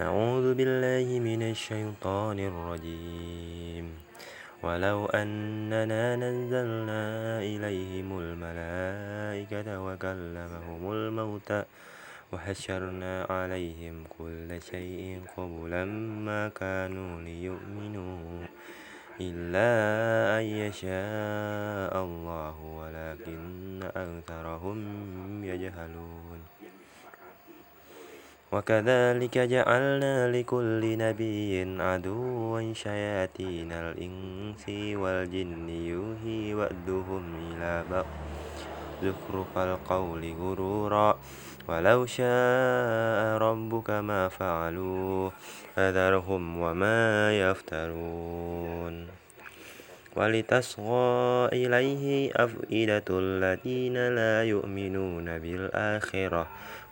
أعوذ بالله من الشيطان الرجيم. ولو أننا نزلنا إليهم الملائكة وكلمهم الموتى وحشرنا عليهم كل شيء قبلا ما كانوا ليؤمنوا إلا أن يشاء الله ولكن أكثرهم يجهلون. وكذلك جعلنا لكل نبي عدوا شياطين الإنس والجن يوحي وأدهم إلى بعض زخرف القول غرورا ولو شاء ربك ما فعلوا فذرهم وما يفترون. ولتصغى إليه أفئدة الذين لا يؤمنون بالآخرة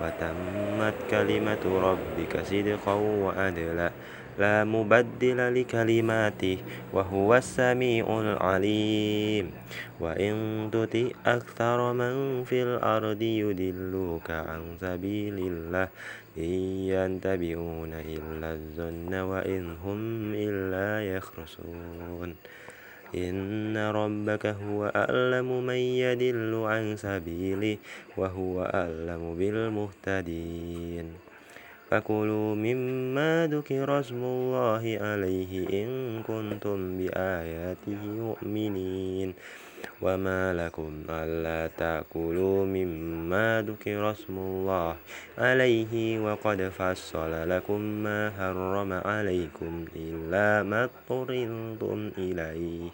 وتمت كلمة ربك صدقا وعدلا لا مبدل لكلماته وهو السميع العليم. وإن تطع أكثر من في الأرض يدلوك عن سبيل الله. إن ينتبعون إلا الظن وإن هم إلا يخرسون إن ربك هو أعلم من يدل عن سبيله وهو أعلم بالمهتدين. فكلوا مما ذكر اسم الله عليه إن كنتم بآياته مؤمنين. وما لكم ألا تأكلوا مما ذكر اسم الله عليه وقد فصل لكم ما حرم عليكم إلا ما اضطررتم إليه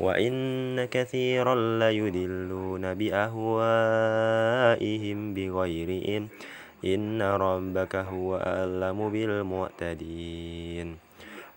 وإن كثيرا ليدلون بأهوائهم بغير إن ربك هو أعلم بالمعتدين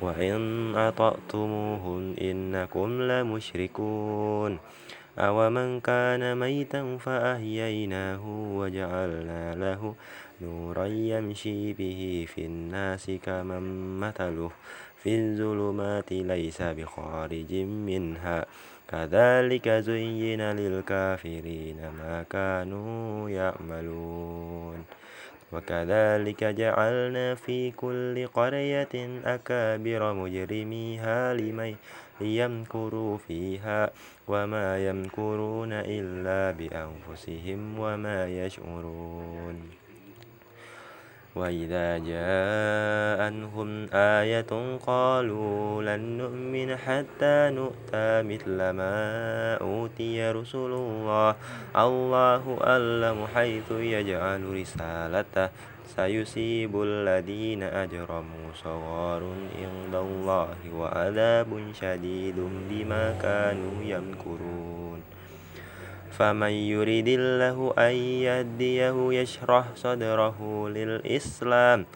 وإن أطعتموهم إنكم لمشركون. أومن كان ميتا فأحييناه وجعلنا له نورا يمشي به في الناس كمن مثله في الظلمات ليس بخارج منها. كذلك زين للكافرين ما كانوا يعملون. وكذلك جعلنا في كل قرية أكابر مجرميها لمن ليمكروا فيها وما يمكرون إلا بأنفسهم وما يشعرون. وإذا جاءنهم آية قالوا لن نؤمن حتى نؤتى مثل ما أوتي رسل الله. الله أعلم حيث يجعل رسالته. سيصيب الذين أجرموا صغار عند الله وعذاب شديد بما كانوا يمكرون. فمن يريد الله أن يهديه يشرح صدره للإسلام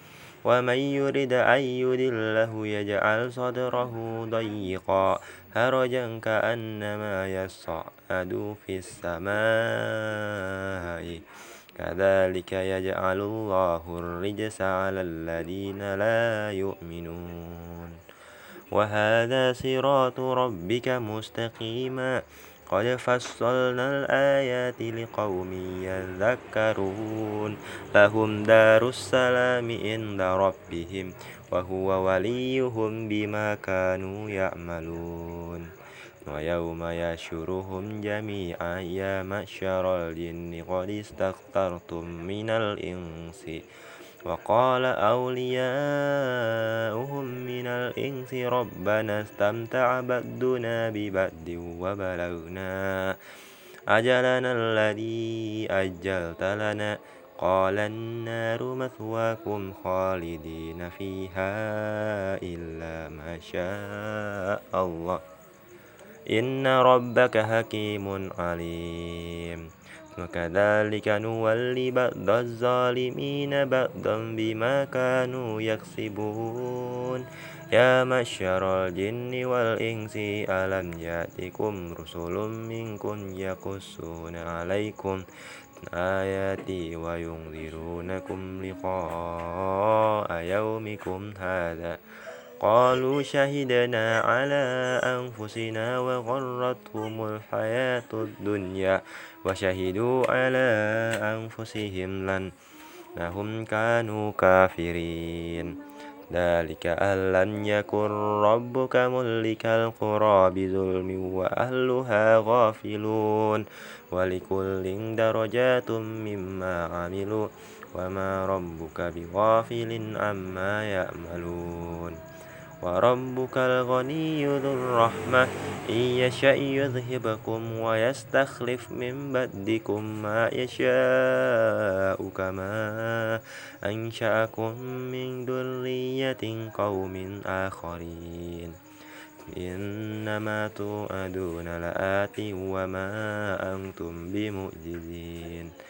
ومن يريد أن يدله يجعل صدره ضيقا هرجا كأنما يصعد في السماء. كذلك يجعل الله الرجس على الذين لا يؤمنون. وهذا صراط ربك مستقيما. قد فصلنا الآيات لقوم يذكرون لهم دار السلام عند ربهم وهو وليهم بما كانوا يعملون ويوم يشرهم جميعا يا معشر الجن قد استكثرتم من الإنس وقال أولياؤهم من الإنس ربنا استمتع بدنا ببد وبلغنا أجلنا الذي أجلت لنا. قال النار مثواكم خالدين فيها إلا ما شاء الله. إن ربك حكيم عليم. وكذلك نولي بعض الظالمين بعضا بما كانوا يكسبون. يا معشر الجن والإنس ألم يأتكم رسل منكم يقصون عليكم آياتي وينذرونكم لقاء يومكم هذا؟ قالوا شهدنا على أنفسنا وغرتهم الحياة الدنيا وشهدوا على أنفسهم لأنهم كانوا كافرين. ذلك أن لم يكن ربك ملك القرى بظلم وأهلها غافلون. ولكل درجات مما عملوا وما ربك بغافل عما يعملون. وربك الغني ذو الرحمة إن يشأ يذهبكم ويستخلف من بدكم ما يشاء كما أنشأكم من ذرية قوم آخرين. إنما توعدون لآت وما أنتم بمعجزين.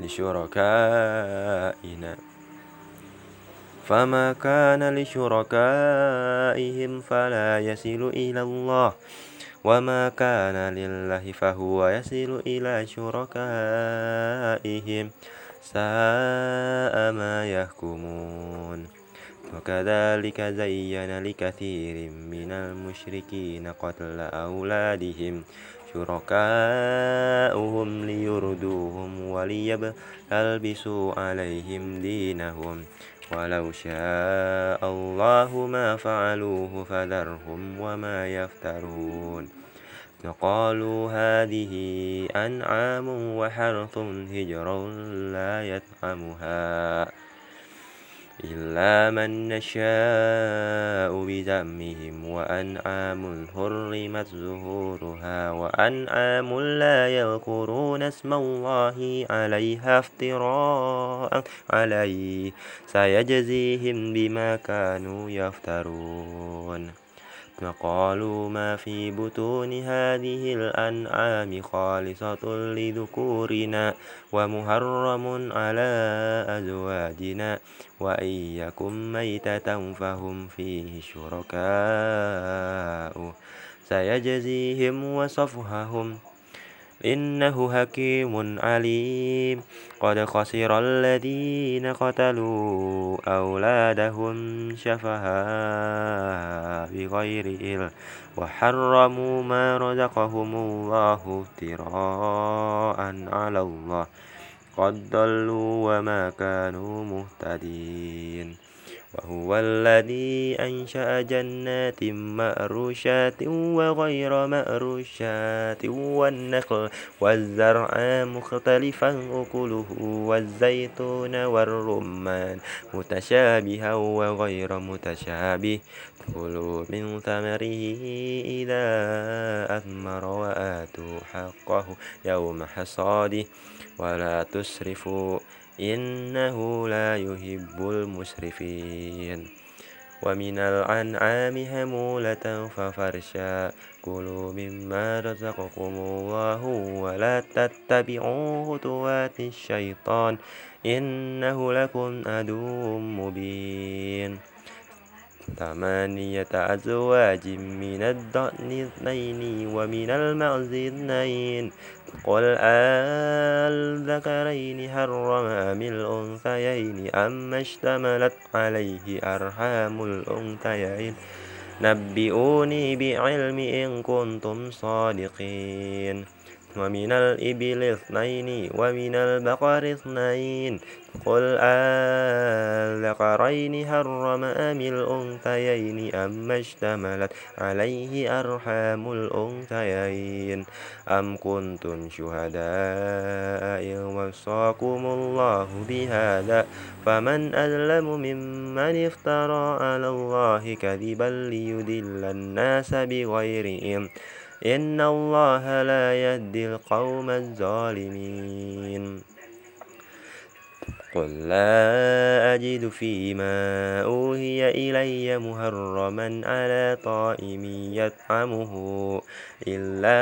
لشركائنا. فما كان لشركائهم فلا يصل إلى الله. وما كان لله فهو يصل إلى شركائهم. ساء ما يحكمون. وكذلك زين لكثير من المشركين قتل أولادهم. شركاؤهم ليردوهم وليلبسوا عليهم دينهم ولو شاء الله ما فعلوه فذرهم وما يفترون. قالوا هذه أنعام وحرث هجر لا يطعمها. إلا من نشاء بذمهم وأنعام حرمت ظهورها وأنعام لا يذكرون اسم الله عليها افتراء عليه. سيجزيهم بما كانوا يفترون. فقالوا ما في بطون هذه الأنعام خالصة لذكورنا ومحرم على أزواجنا وإن يكن ميتة فهم فيه شركاء. سيجزيهم وصفهم إنه حكيم عليم. قد خسر الذين قتلوا أولادهم شفها بغير علم وحرموا ما رزقهم الله افتراء على الله. قد ضلوا وما كانوا مهتدين. وهو الذي أنشأ جنات مأروشات وغير مأروشات والنخل والزرع مختلفا أكله والزيتون والرمان متشابها وغير متشابه. كلوا من ثمره إذا أثمر وآتوا حقه يوم حصاده. ولا تسرفوا إنه لا يحب المسرفين. ومن الأنعام همولة ففرشا كلوا مما رزقكم الله ولا تتبعوا خطوات الشيطان إنه لكم عدو مبين. ثمانية أزواج من الضأن اثنين ومن المعز اثنين. قل الذكرين حرم أم الأنثيين أما اشتملت عليه أرحام الأنثيين. نبئوني بعلم إن كنتم صادقين. ومن الإبل اثنين ومن البقر اثنين قل الذكرين حرم أم الأنثيين أما اشتملت عليه أرحام الأنثيين أم كنتم شهداء وصاكم الله بهذا فمن أظلم ممن افترى على الله كذبا ليدل الناس بغير علم إن الله لا يهدي القوم الظالمين. قل لا أجد فيما أوهي إلي مهرما على طائم يطعمه إلا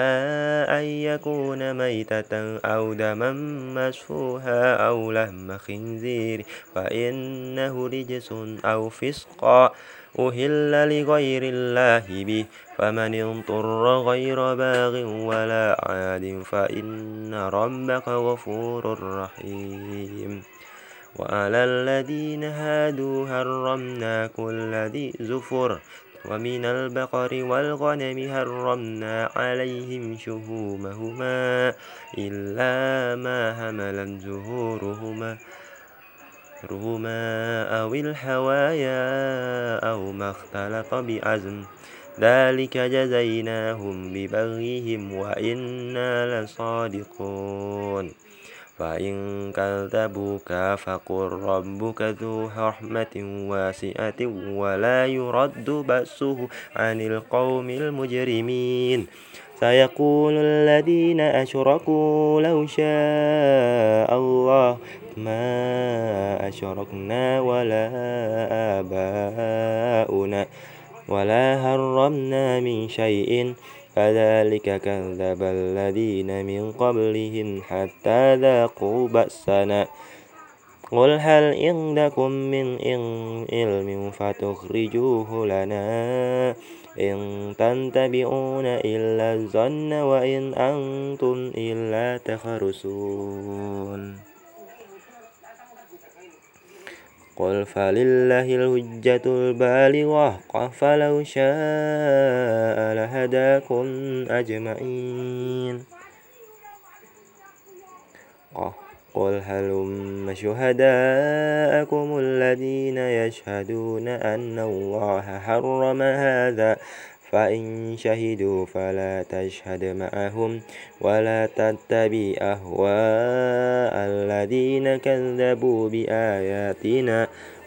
أن يكون ميتة أو دما مسفوها أو لهم خنزير فإنه رجس أو فسقا أهل لغير الله به فمن اضطر غير باغ ولا عاد فإن ربك غفور رحيم. وعلى الذين هادوا هرمنا كل ذي زفر ومن البقر والغنم هرمنا عليهم شهومهما إلا ما هملا زهورهما رهما أو الحوايا أو ما اختلط بعزم ذلك جزيناهم ببغيهم وإنا لصادقون. فإن كذبوك فقل ربك ذو رحمة واسعة ولا يرد بأسه عن القوم المجرمين. سيقول الذين أشركوا لو شاء الله ما أشركنا ولا آباؤنا. ولا هرمنا من شيء كذلك كذب الذين من قبلهم حتى ذاقوا بأسنا قل هل عندكم من علم فتخرجوه لنا إن تنتبعون إلا الظن وإن أنتم إلا تخرسون قل فلله الحجة البالغة. فلو شاء لهداكم أجمعين. قل هلم شهداءكم الذين يشهدون أن الله حرم هذا. فإن شهدوا فلا تشهد معهم ولا تتبع أهواء الذين كذبوا بآياتنا.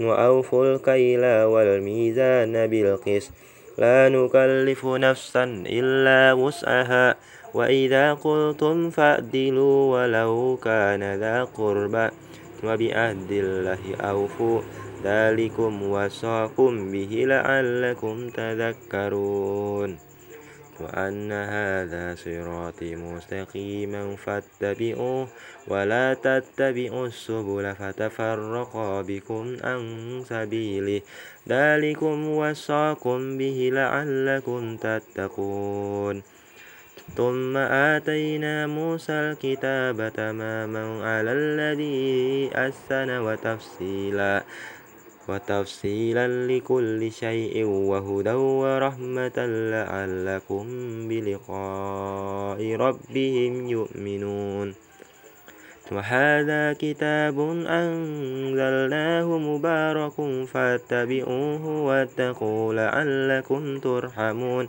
وأوفوا الكيل والميزان بالقسط. لا نكلف نفسا إلا وسعها. وإذا قلتم فأدلوا ولو كان ذا قربى. وبعهد الله أوفوا. ذلكم وصاكم به لعلكم تذكرون. وأن هذا صراطي مستقيما فاتبعوه ولا تتبعوا السبل فتفرق بكم عن سبيله. ذلكم وصاكم به لعلكم تتقون. ثم آتينا موسى الكتاب تماما على الذي أحسن وتفصيلا. وتفصيلا لكل شيء وهدى ورحمة لعلكم بلقاء ربهم يؤمنون. وهذا كتاب أنزلناه مبارك فاتبعوه واتقوا لعلكم ترحمون.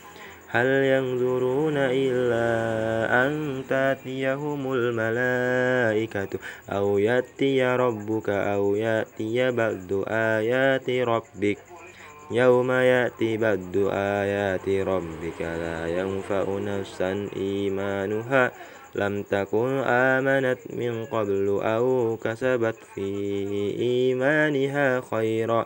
هل ينظرون إلا أن تأتيهم الملائكة أو يأتي ربك أو يأتي بعد آيات ربك؟ يوم يأتي بعد آيات ربك لا ينفع نفسا إيمانها. لم تكن آمنت من قبل أو كسبت في إيمانها خيرا.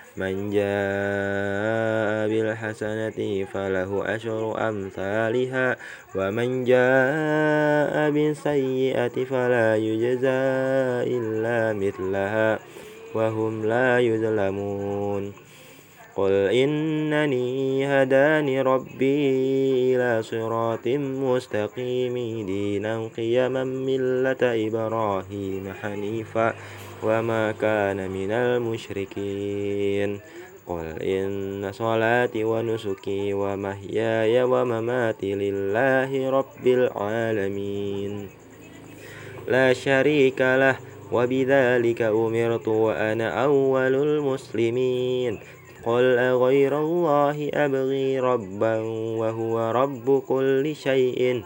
من جاء بالحسنة فله أشر أمثالها ومن جاء بالسيئة فلا يجزى إلا مثلها وهم لا يظلمون قل إنني هداني ربي إلى صراط مستقيم دينا قيما ملة إبراهيم حنيفا وما كان من المشركين قل إن صلاتي ونسكي ومحياي ومماتي لله رب العالمين لا شريك له وبذلك أمرت وأنا أول المسلمين قل أغير الله أبغي ربا وهو رب كل شيء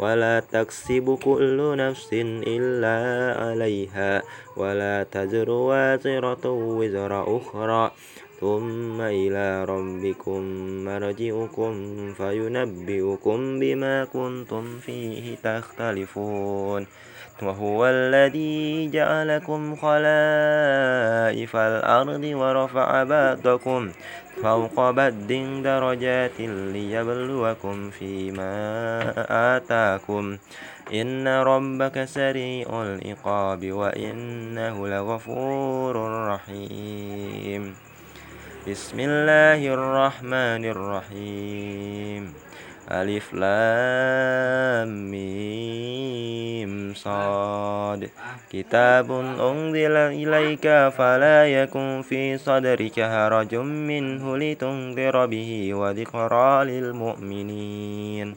ولا تكسب كل نفس إلا عليها ولا تزر وازرة وزر أخرى. ثم إلى ربكم مرجعكم فينبئكم بما كنتم فيه تختلفون. وهو الذي جعلكم خلائف الأرض ورفع بعضكم فوق بد درجات ليبلوكم فيما آتاكم. إن ربك سريع العقاب وإنه لغفور رحيم. بسم الله الرحمن الرحيم. ألف لام ميم صاد. كتاب أنزل إليك فلا يكن في صدرك هرج منه لتنذر به وذكرى للمؤمنين.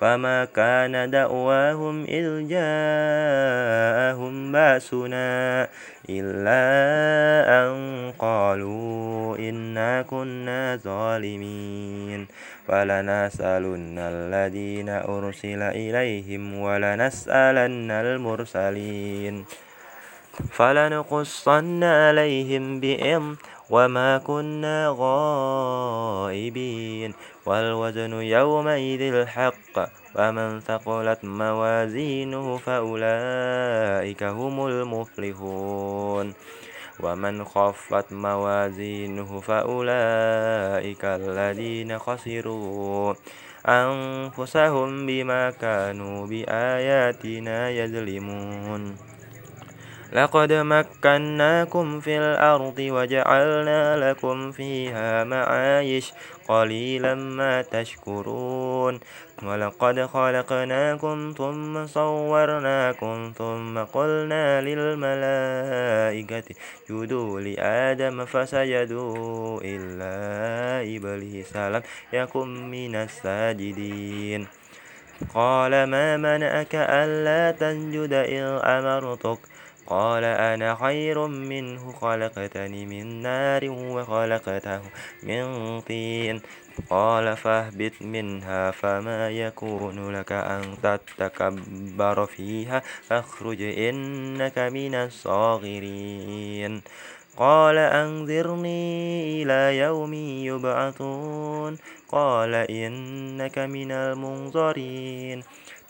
فما كان دأواهم إذ جاءهم بأسنا إلا أن قالوا إنا كنا ظالمين فلنسألن الذين أرسل إليهم ولنسألن المرسلين فلنقصن عليهم بإم وما كنا غائبين والوزن يومئذ الحق فمن ثقلت موازينه فأولئك هم المفلحون. ومن خفت موازينه فأولئك الذين خسروا أنفسهم بما كانوا بآياتنا يظلمون. لقد مكناكم في الأرض وجعلنا لكم فيها معايش قليلا ما تشكرون. ولقد خلقناكم ثم صورناكم ثم قلنا للملائكة جدوا لآدم فسجدوا إلا إبليس لم يكن من الساجدين. قال ما منعك ألا تنجد إذ أمرتك؟ قال أنا خير منه خلقتني من نار وخلقته من طين. قال فاهبط منها فما يكون لك أن تتكبر فيها فاخرج إنك من الصاغرين. قال أنذرني إلى يوم يبعثون قال إنك من المنظرين.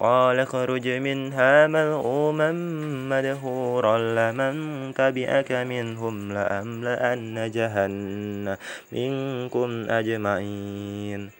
قال اخرج منها ملؤوما مدحورا لمن تبعك منهم لأملأن جهنم منكم أجمعين.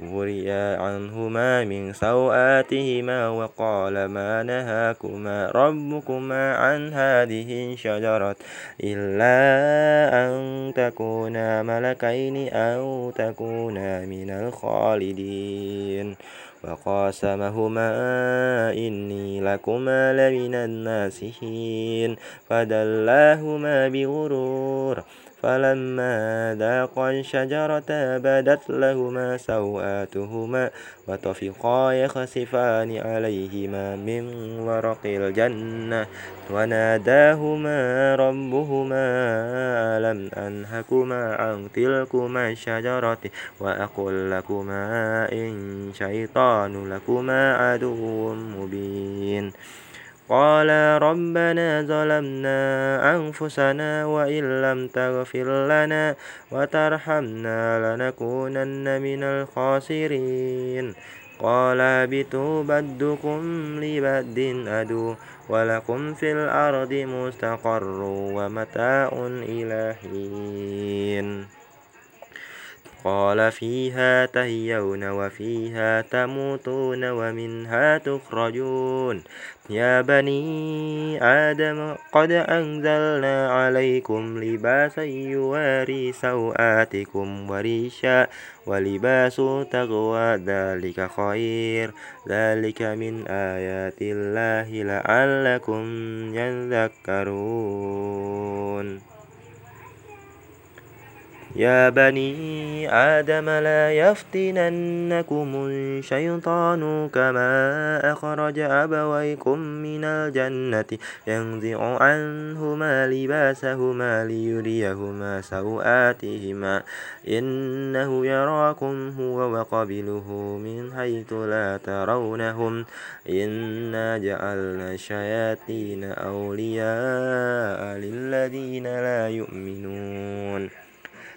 وريا عنهما من سوآتهما وقال ما نهاكما ربكما عن هذه الشجرة إلا أن تكونا ملكين أو تكونا من الخالدين وقاسمهما إني لكما لمن الناسحين فدلاهما بغرور فلما ذاقا الشجرة بدت لهما سوآتهما وطفقا يخسفان عليهما من ورق الجنة وناداهما ربهما ألم أنهكما عن تلكما الشجرة وأقل لكما إن شيطان لكما عدو مبين قالا ربنا ظلمنا أنفسنا وإن لم تغفر لنا وترحمنا لنكونن من الخاسرين. قال اهبطوا بدكم لبد أدو ولكم في الأرض مستقر ومتاع إلى حين. قال فيها تهيون وفيها تموتون ومنها تخرجون. يا بني آدم قد أنزلنا عليكم لباسا يواري سوآتكم وريشا ولباس تقوى. ذلك خير. ذلك من آيات الله لعلكم يذكرون. يا بني آدم لا يفتننكم الشيطان كما أخرج أبويكم من الجنة. ينزع عنهما لباسهما ليريهما سوآتهما. إنه يراكم هو وقبله من حيث لا ترونهم. إنا جعلنا الشياطين أولياء للذين لا يؤمنون.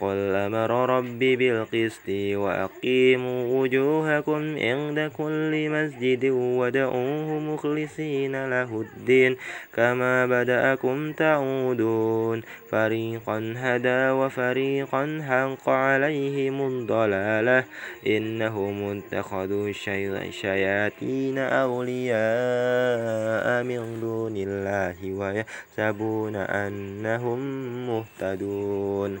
قل أمر ربي بالقسط وأقيموا وجوهكم عند كل مسجد ودعوه مخلصين له الدين كما بدأكم تعودون. فريقا هدى وفريقا حق عليهم الضلالة. إنهم اتخذوا الشياطين أولياء من دون الله ويحسبون أنهم مهتدون.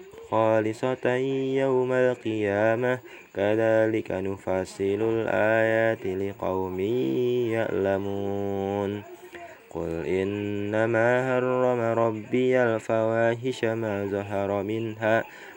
خالصة يوم القيامة. كذلك نفصل الآيات لقوم يعلمون. قل إنما حرم ربي الفواحش ما ظهر منها.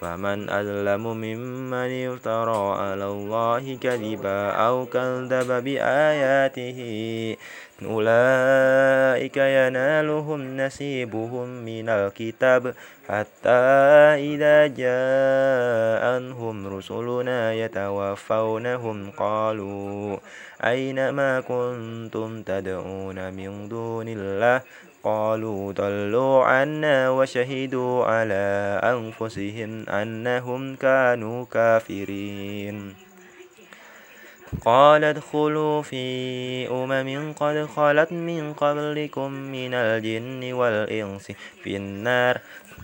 فمن أظلم ممن افترى على الله كذبا أو كذب بآياته أولئك ينالهم نصيبهم من الكتاب حتى إذا جاءهم رسلنا يتوفونهم قالوا أين ما كنتم تدعون من دون الله؟ قالوا ضلوا عنا وشهدوا على أنفسهم أنهم كانوا كافرين. قال ادخلوا في أمم قد خلت من قبلكم من الجن والإنس في النار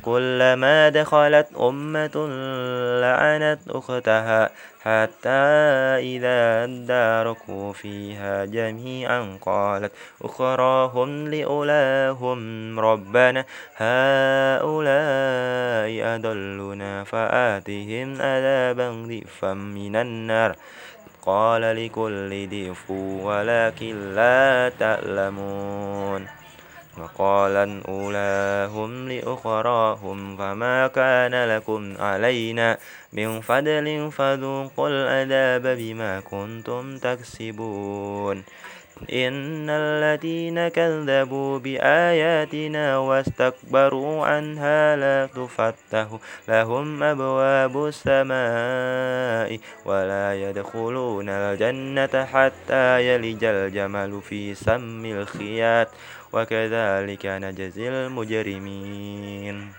كلما دخلت أمة لعنت أختها حتى إذا اداركوا فيها جميعا قالت أخراهم لأولاهم ربنا هؤلاء أضلنا فآتهم عذابا ضعفا من النار. قال لكل ضعف ولكن لا تعلمون. وقال أولاهم لأخراهم فما كان لكم علينا من فضل فذوقوا العذاب بما كنتم تكسبون. إن الذين كذبوا بآياتنا واستكبروا عنها لا تفتح لهم أبواب السماء ولا يدخلون الجنة حتى يلج الجمل في سم الخياط وكذلك نجزي المجرمين.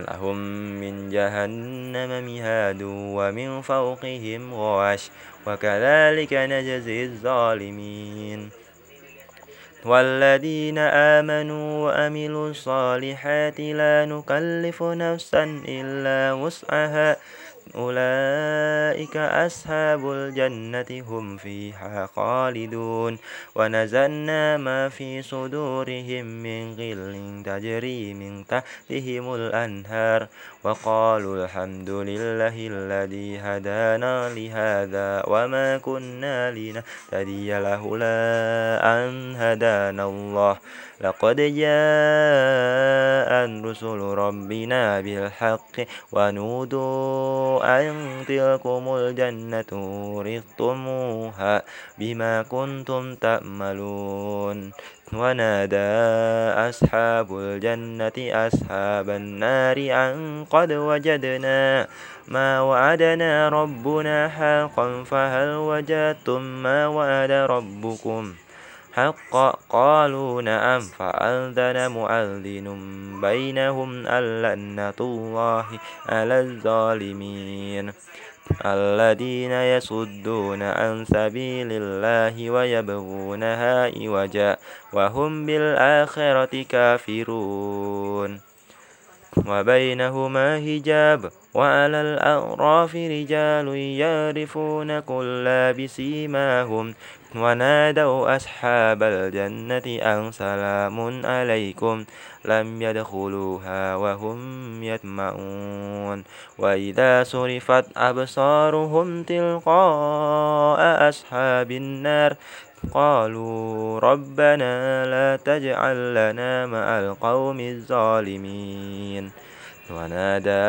لهم من جهنم مهاد ومن فوقهم غواش وكذلك نجزي الظالمين. والذين آمنوا وأملوا الصالحات لا نكلف نفسا إلا وسعها أولئك أصحاب الجنة هم فيها خالدون. ونزلنا ما في صدورهم من غل تجري من تحتهم الأنهار. وقالوا الحمد لله الذي هدانا لهذا وما كنا لنهتدي لولا أن هدانا الله. لقد جاء رسل ربنا بالحق ونودوا أن تلكم الجنة ورثتموها بما كنتم تأملون. ونادى أصحاب الجنة أصحاب النار أن قد وجدنا ما وعدنا ربنا حقا فهل وجدتم ما وعد ربكم؟ حقا قالوا نعم فأذن مؤذن بينهم ألنة الله على الظالمين الذين يصدون عن سبيل الله ويبغونها عوجا وهم بالآخرة كافرون. وبينهما حجاب وعلى الأعراف رجال يعرفون كلا بسيماهم ونادوا أصحاب الجنة أن سلام عليكم. لم يدخلوها وهم يطمعون وإذا صرفت أبصارهم تلقاء أصحاب النار قالوا ربنا لا تجعل لنا مع القوم الظالمين. ونادى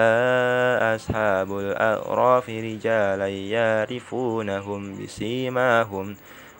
أصحاب الأعراف رجالا يعرفونهم بسيماهم.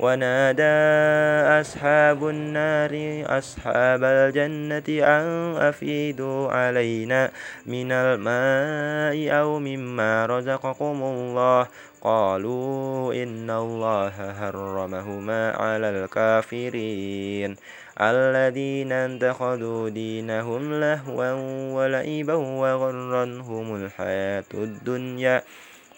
ونادى أصحاب النار أصحاب الجنة أن أفيدوا علينا من الماء أو مما رزقكم الله. قالوا إن الله حرمهما على الكافرين. الذين اتخذوا دينهم لهوا ولعبا وغرنهم الحياة الدنيا.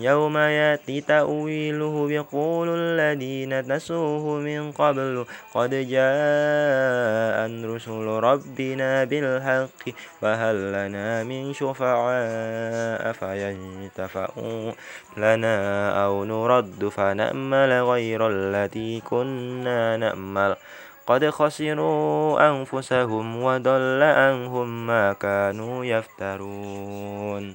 يوم يأتي تأويله يقول الذين نسوه من قبل قد جاء رسل ربنا بالحق فهل لنا من شفعاء فينتفعوا لنا أو نرد فنأمل غير التي كنا نأمل قد خسروا أنفسهم وضل عنهم ما كانوا يفترون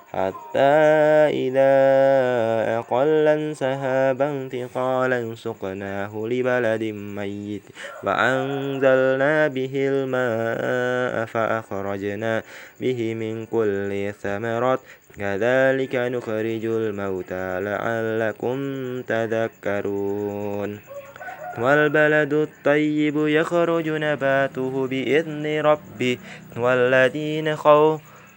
حتى إذا أقل سهابا ثقالا سقناه لبلد ميت وأنزلنا به الماء فأخرجنا به من كل ثمرات. كذلك نخرج الموتى لعلكم تذكرون. والبلد الطيب يخرج نباته بإذن ربه. والذين خوف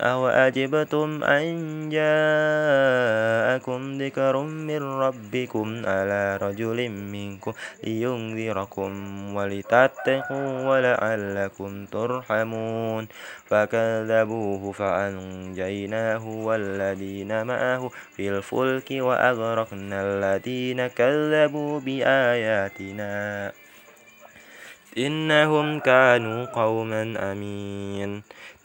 أو أجبتم أن جاءكم ذكر من ربكم على رجل منكم لينذركم ولتتقوا ولعلكم ترحمون. فكذبوه فأنجيناه والذين معه في الفلك وأغرقنا الذين كذبوا بآياتنا. إنهم كانوا قوما أمين.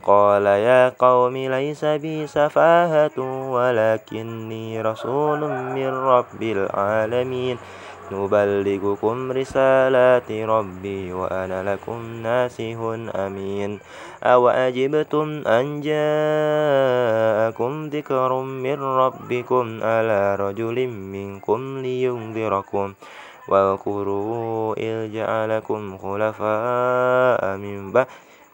قال يا قوم ليس بي سفاهة ولكني رسول من رب العالمين. نبلغكم رسالات ربي وأنا لكم ناسه أمين. أو أجبتم أن جاءكم ذكر من ربكم على رجل منكم لينذركم. واذكروا إذ جعلكم خلفاء من بعد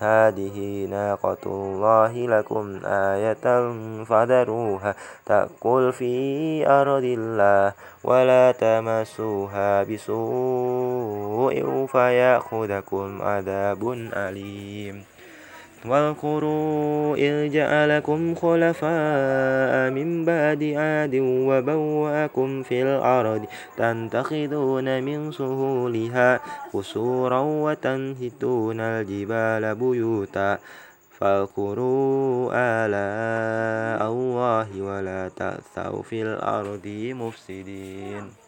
هذه ناقة الله لكم آية فذروها تأكل في أرض الله ولا تمسوها بسوء فيأخذكم عذاب أليم واذكروا إذ جعلكم خلفاء من بعد عاد وبوأكم في الأرض تنتخذون من سهولها قصورا وتنهتون الجبال بيوتا فاذكروا آلاء الله ولا تأثوا في الأرض مفسدين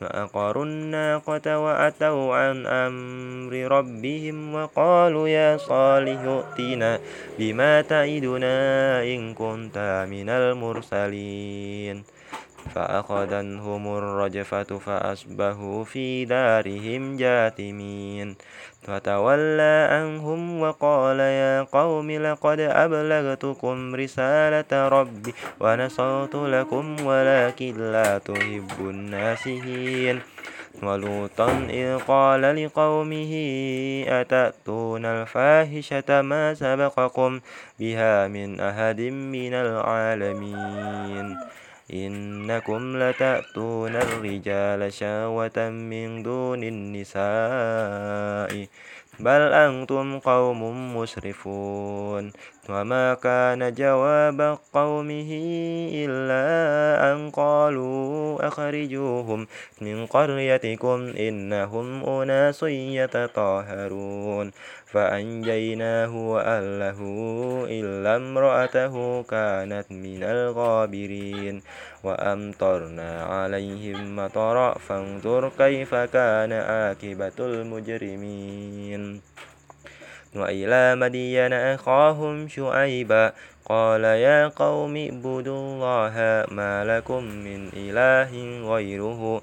فأقروا الناقة وأتوا عن أمر ربهم وقالوا يا صالح ائتنا بما تعدنا إن كنت من المرسلين. فأخذنهم الرجفة فأصبحوا في دارهم جاثمين. فتولى عنهم وقال يا قوم لقد أبلغتكم رسالة ربي ونصرت لكم ولكن لا تحب الناسين ولوطا إذ قال لقومه أتأتون الفاحشة ما سبقكم بها من أحد من العالمين. إنكم لتأتون الرجال شهوة من دون النساء بل أنتم قوم مسرفون. وما كان جواب قومه إلا أن قالوا أخرجوهم من قريتكم إنهم أناس يتطهرون فأنجيناه وأهله إلا امرأته كانت من الغابرين وأمطرنا عليهم مطرا فانظر كيف كان عاقبة المجرمين وإلى مدين أخاهم شعيبا قال يا قوم اعبدوا الله ما لكم من إله غيره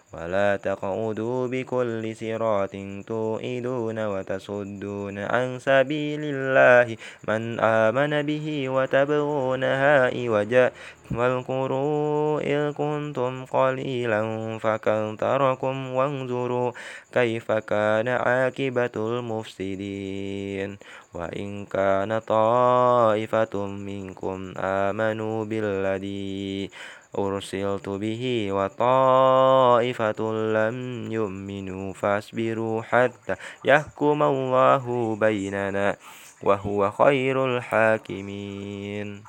ولا تقعدوا بكل صراط توئدون وتصدون عن سبيل الله من آمن به وتبغونها عوجا واذكروا إذ كنتم قليلا فكثركم وانظروا كيف كان عاقبة المفسدين وإن كان طائفة منكم آمنوا بالذي أرسلت به وطائفة لم يؤمنوا فاصبروا حتى يحكم الله بيننا وهو خير الحاكمين.